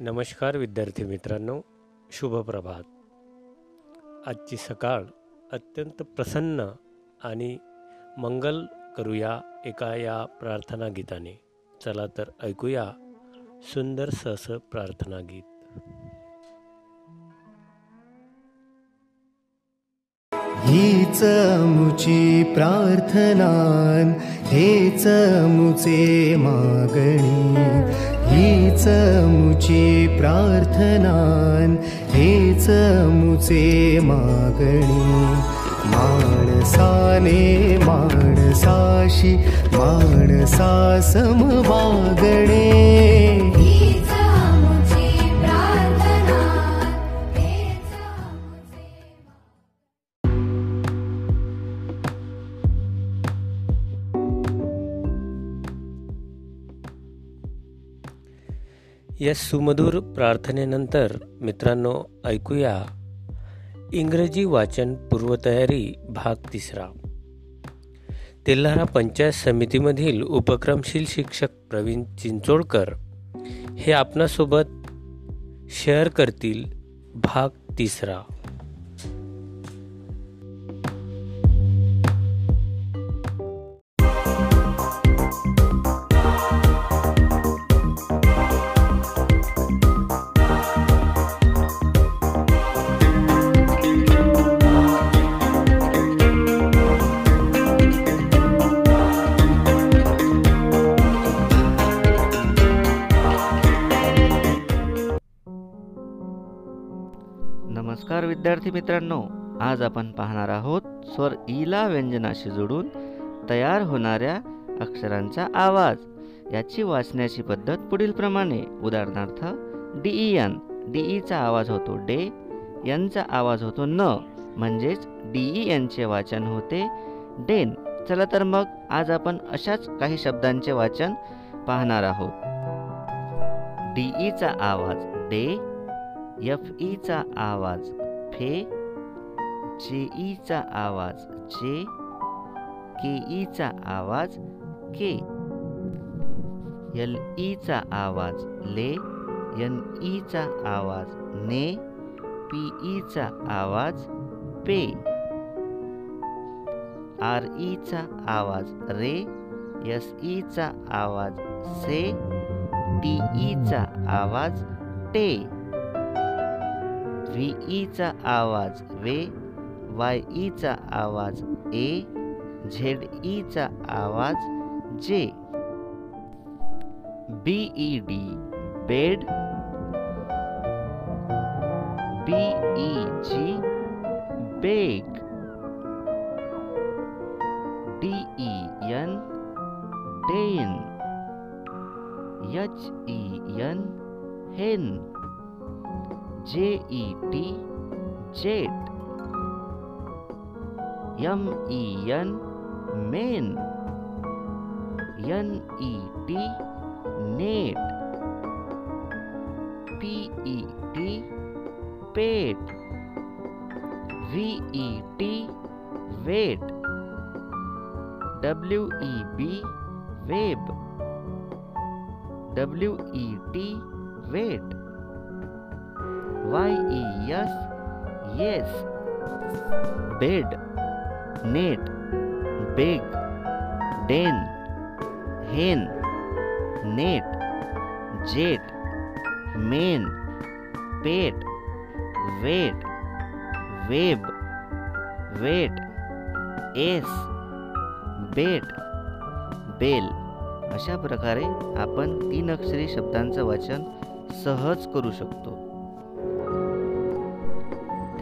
नमस्कार विद्यार्थी मित्रांनो शुभ प्रभात. आजची सकाळ अत्यंत प्रसन्न आणि मंगल करूया एका या प्रार्थना गीताने. चला तर ऐकूया सुंदर सहस प्रार्थना गीत. हीच मुची प्रार्थना हेच मुचे मागणी. हीच मुची प्रार्थनान हेच मुचे मागणी। माणसाने माणसाशी माणसा समवागणे या सुमधूर प्रार्थनेनंतर मित्रांनो ऐकूया. इंग्रजी वाचन पूर्वतयारी भाग तिसरा. तेल्हारा पंचायत समितीमधील उपक्रमशील शिक्षक प्रवीण चिंचोळकर हे आपणासोबत शेअर करतील भाग तिसरा. विद्यार्थी मित्रांनो आज आपण पाहणार आहोत स्वर ईला व्यंजनाशी जोडून तयार होणाऱ्या अक्षरांचा आवाज. याची वाचण्याची पद्धत पुढील प्रमाणे उदाहरणार्थ डीई एन डीईचा आवाज होतो डे यांचा आवाज होतो न म्हणजेच डीई एनचे वाचन होते डेन. चला तर मग आज आपण अशाच काही शब्दांचे वाचन पाहणार आहोत. डीईचा आवाज डे एफ ईचा आवाज. फे जे ईचा आवाज जे के ईचा आवाज के. यल ईचा आवाज ले यन ईचा आवाज ने पी ईचा आवाज पे. आर ईचा आवाज रे यस ईचा आवाज से टी ईचा आवाज टे. व्ही ईचा आवाज वे वाय ईचा आवाज ए झेड ईचा आवाज जे. B E D bed. B E G beg. D E N den. H E N hen. J E T, jet. M E N, men. N E T, net. P E T, pet. V E T, wait. W E B, web. W E T, wait. Y E S yes bed net beg den hen net jet men pet wet web wet S bet bell. अशा प्रकारे आपण तीन अक्षरी शब्दांचं वाचन सहज करू शकतो.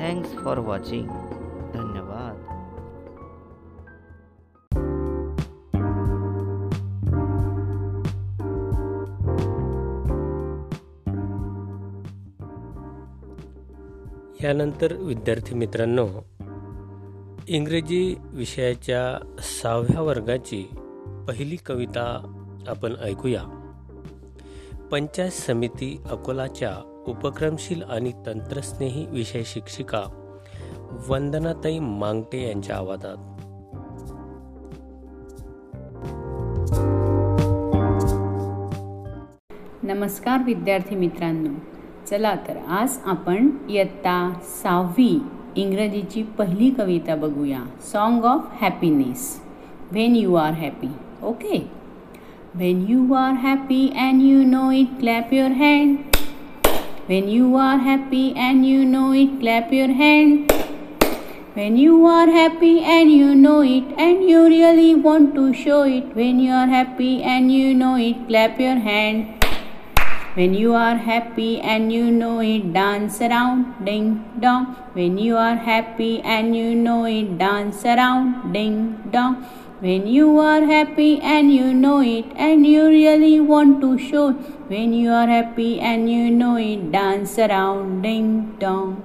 Thanks for watching धन्यवाद. यानंतर विद्यार्थी मित्रांनो इंग्रजी विषयाच्या सहाव्या वर्गाची पहिली कविता आपण ऐकूया. पंचायत समिती अकोलाच्या उपक्रमशील आणि तंत्रस्नेही विषय शिक्षिका वंदनाताई मांगटे यांच्या आवाजात. नमस्कार विद्यार्थी मित्रांनो. चला तर आज आपण इयत्ता सहावी इंग्रजीची पहिली कविता बघूया. Song of happiness when you are happy okay When you are happy and you know it, clap your hand. When you are happy and you know it, clap your hand. When you are happy and you know it, and you really want to show it. When you are happy and you know it, clap your hand. When you are happy and you know it, dance around, ding dong. When you are happy and you know it, dance around, ding dong. When you are happy and you know it and you really want to show. When you are happy and you know it, dance around, ding dong.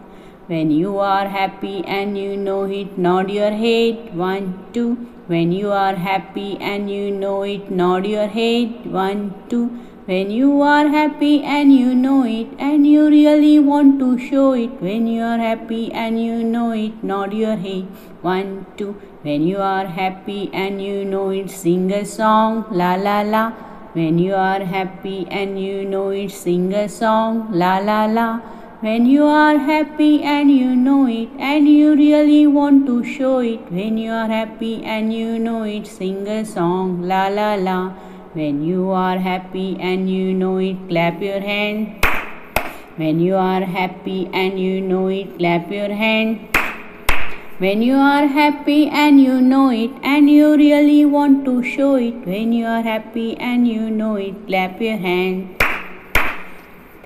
When you are happy and you know it, nod your head, one, two. When you are happy and you know it, nod your head, one, two. When you are happy and you know it, and you really want to show it. When you are happy and you know it, nod your head, one, two. When you are happy and you know it, sing a song, la la la. When you are happy and you know it, sing a song, la la la. When you are happy and you know it, and you really want to show it. When you are happy and you know it, sing a song, la la la. When you are happy and you know it, clap your hand. When you are happy and you know it, clap your hand. When you are happy and you know it, and you really want to show it. When you are happy and you know it, clap your hand.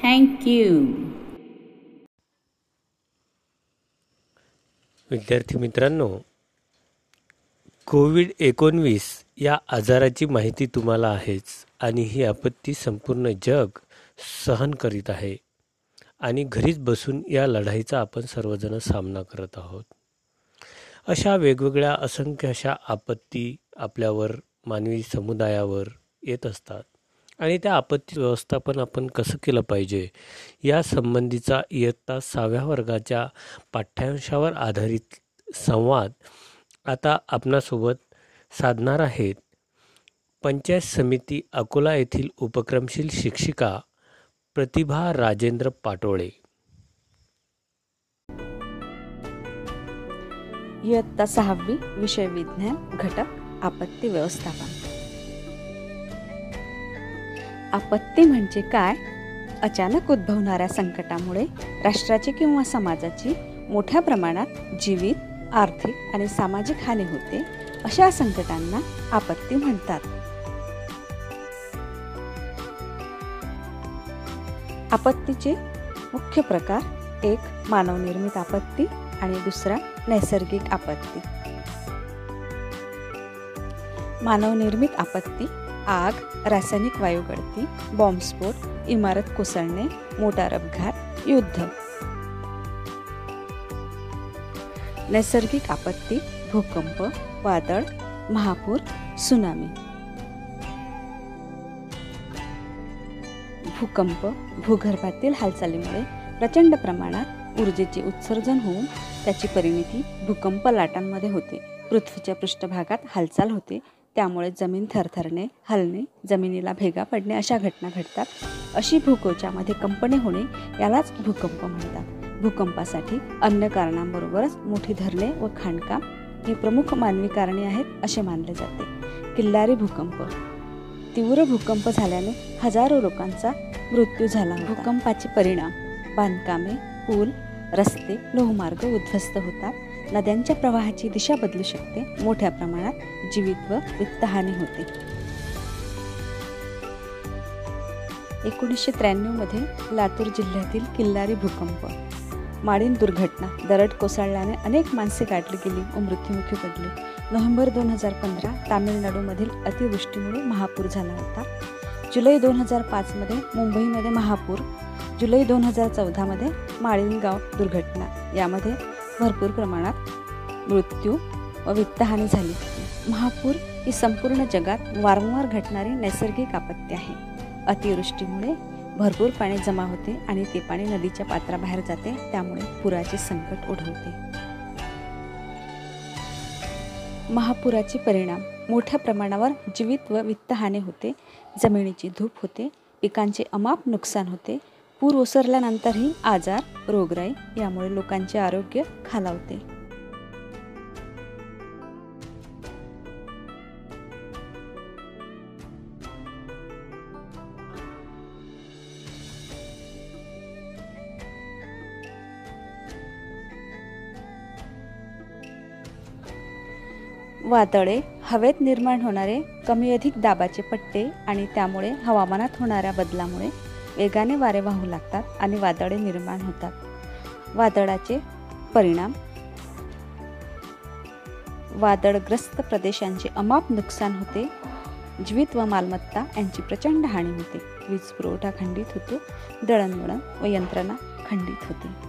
Thank you. विद्यार्थी मित्रांनो Covid एकोणवीस या आजाराची माहिती तुम्हाला आहेच आणि ही आपत्ती संपूर्ण जग सहन करीत आहे. आणि घरीच बसून या लढाईचा आपण सर्वजण सामना करत आहोत. अशा वेगवेगळ्या असंख्य अशा आपत्ती आपल्यावर मानवी समुदायावर येत असतात. आणि त्या आपत्ती व्यवस्थापन आपण कसं केलं पाहिजे? या संबंधीचा इयत्ता सहाव्या वर्गाच्या पाठ्यांशावर आधारित संवाद आता आपणासोबत साधणार आहेत. पंचायत समिती अकोला येथील उपक्रमशील शिक्षिका प्रतिभा राजेंद्र पाटोळे. इयत्ता सहावी विषय विज्ञान घटक आपत्ती व्यवस्थापन. आपत्ती म्हणजे काय? अचानक उद्भवणाऱ्या संकटामुळे राष्ट्राची किंवा समाजाची मोठ्या प्रमाणात जीवित आर्थिक आणि सामाजिक हानी होते अशा संकटांना आपत्ती म्हणतात. आपत्तीचे मुख्य प्रकार एक मानवनिर्मित आपत्ती आणि दुसरा नैसर्गिक आपत्ती. मानवनिर्मित आपत्ती आग रासायनिक वायू गळती बॉम्बस्फोट इमारत कोसळणे मोटार अपघात युद्ध. नैसर्गिक आपत्ती भूकंप वादळ महापूर सुनामी. भूकंप भूगर्भातील हालचालीमुळे प्रचंड प्रमाणात ऊर्जेचे उत्सर्जन होऊन त्याची परिणिती भूकंप लाटांमध्ये होते. पृथ्वीच्या पृष्ठभागात हालचाल होते. त्यामुळे जमीन थरथरणे हलणे जमिनीला भेगा पडणे अशा घटना घडतात. अशी भूकोचामध्ये कंपने होणे यालाच भूकंप म्हणतात. भूकंपासाठी अन्य कारणांबरोबरच मोठी धरणे व खाणकाम ही प्रमुख मानवी कारणे आहेत असे मानले जाते. किल्लारी भूकंप. तीव्र भूकंप झाल्याने हजारो लोकांचा मृत्यू झाला भूकंपाचे परिणाम. बांधकामे पूल रस्ते लोहमार्ग उद्ध्वस्त होतात. नद्यांच्या प्रवाहाची दिशा बदलू शकते. मोठ्या प्रमाणात जीवित व वित्तहानी होते. एकोणीसशे त्र्याण्णवमध्ये लातूर जिल्ह्यातील किल्लारी भूकंप. माळीन दुर्घटना. दरड कोसळल्याने अनेक माणसे गाठली गेली व मृत्युमुखी पडली. नोव्हेंबर दोन हजार पंधरा तामिळनाडूमधील अतिवृष्टीमुळे महापूर झाला होता. जुलै दोन हजार पाचमध्ये मुंबईमध्ये महापूर. जुलै दोन हजार चौदामध्ये माळीनगाव दुर्घटना. यामध्ये भरपूर प्रमाणात मृत्यू व वित्तहानी झाली. महापूर ही संपूर्ण जगात वारंवार घडणारी नैसर्गिक आपत्ती आहे. अतिवृष्टीमुळे भरपूर पाणी जमा होते आणि ते पाणी नदीच्या पात्राबाहेर जाते त्यामुळे पुराचे संकट ओढवते. महापुराचे परिणाम. मोठ्या प्रमाणावर जीवित व वित्तहानी होते जमिनीची धूप होते पिकांचे अमाप नुकसान होते पूर ओसरल्यानंतरही आजार रोगराई यामुळे लोकांचे आरोग्य खालावते. वादळे हवेत निर्माण होणारे कमी अधिक दाबाचे पट्टे आणि त्यामुळे हवामानात होणाऱ्या बदलामुळे वेगाने वारे वाहू लागतात आणि वादळे निर्माण होतात. वादळाचे परिणाम वादळग्रस्त प्रदेशांचे अमाप नुकसान होते. जीवित व मालमत्ता यांची प्रचंड हानी होते. वीज पुरवठा खंडित होतो. दळणवळण व यंत्रणा खंडित होते.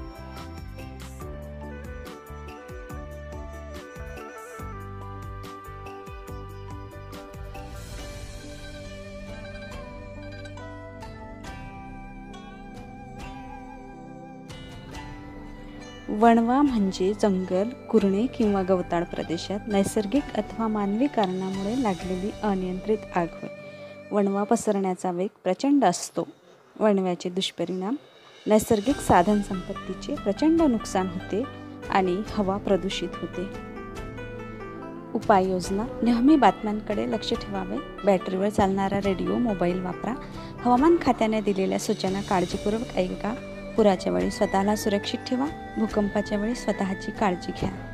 वणवा म्हणजे जंगल कुरणे किंवा गवताळ प्रदेशात नैसर्गिक अथवा मानवी कारणामुळे लागलेली अनियंत्रित आग होय. वणवा पसरण्याचा वेग प्रचंड असतो. वणव्याचे दुष्परिणाम नैसर्गिक साधन संपत्तीचे प्रचंड नुकसान होते आणि हवा प्रदूषित होते. उपाययोजना नेहमी बातम्यांकडे लक्ष ठेवावे. बॅटरीवर चालणारा रेडिओ मोबाईल वापरा. हवामान खात्याने दिलेल्या सूचना काळजीपूर्वक ऐका. पुराच्या वेळी स्वतःला सुरक्षित ठेवा. भूकंपाच्या वेळी स्वतःची काळजी घ्या.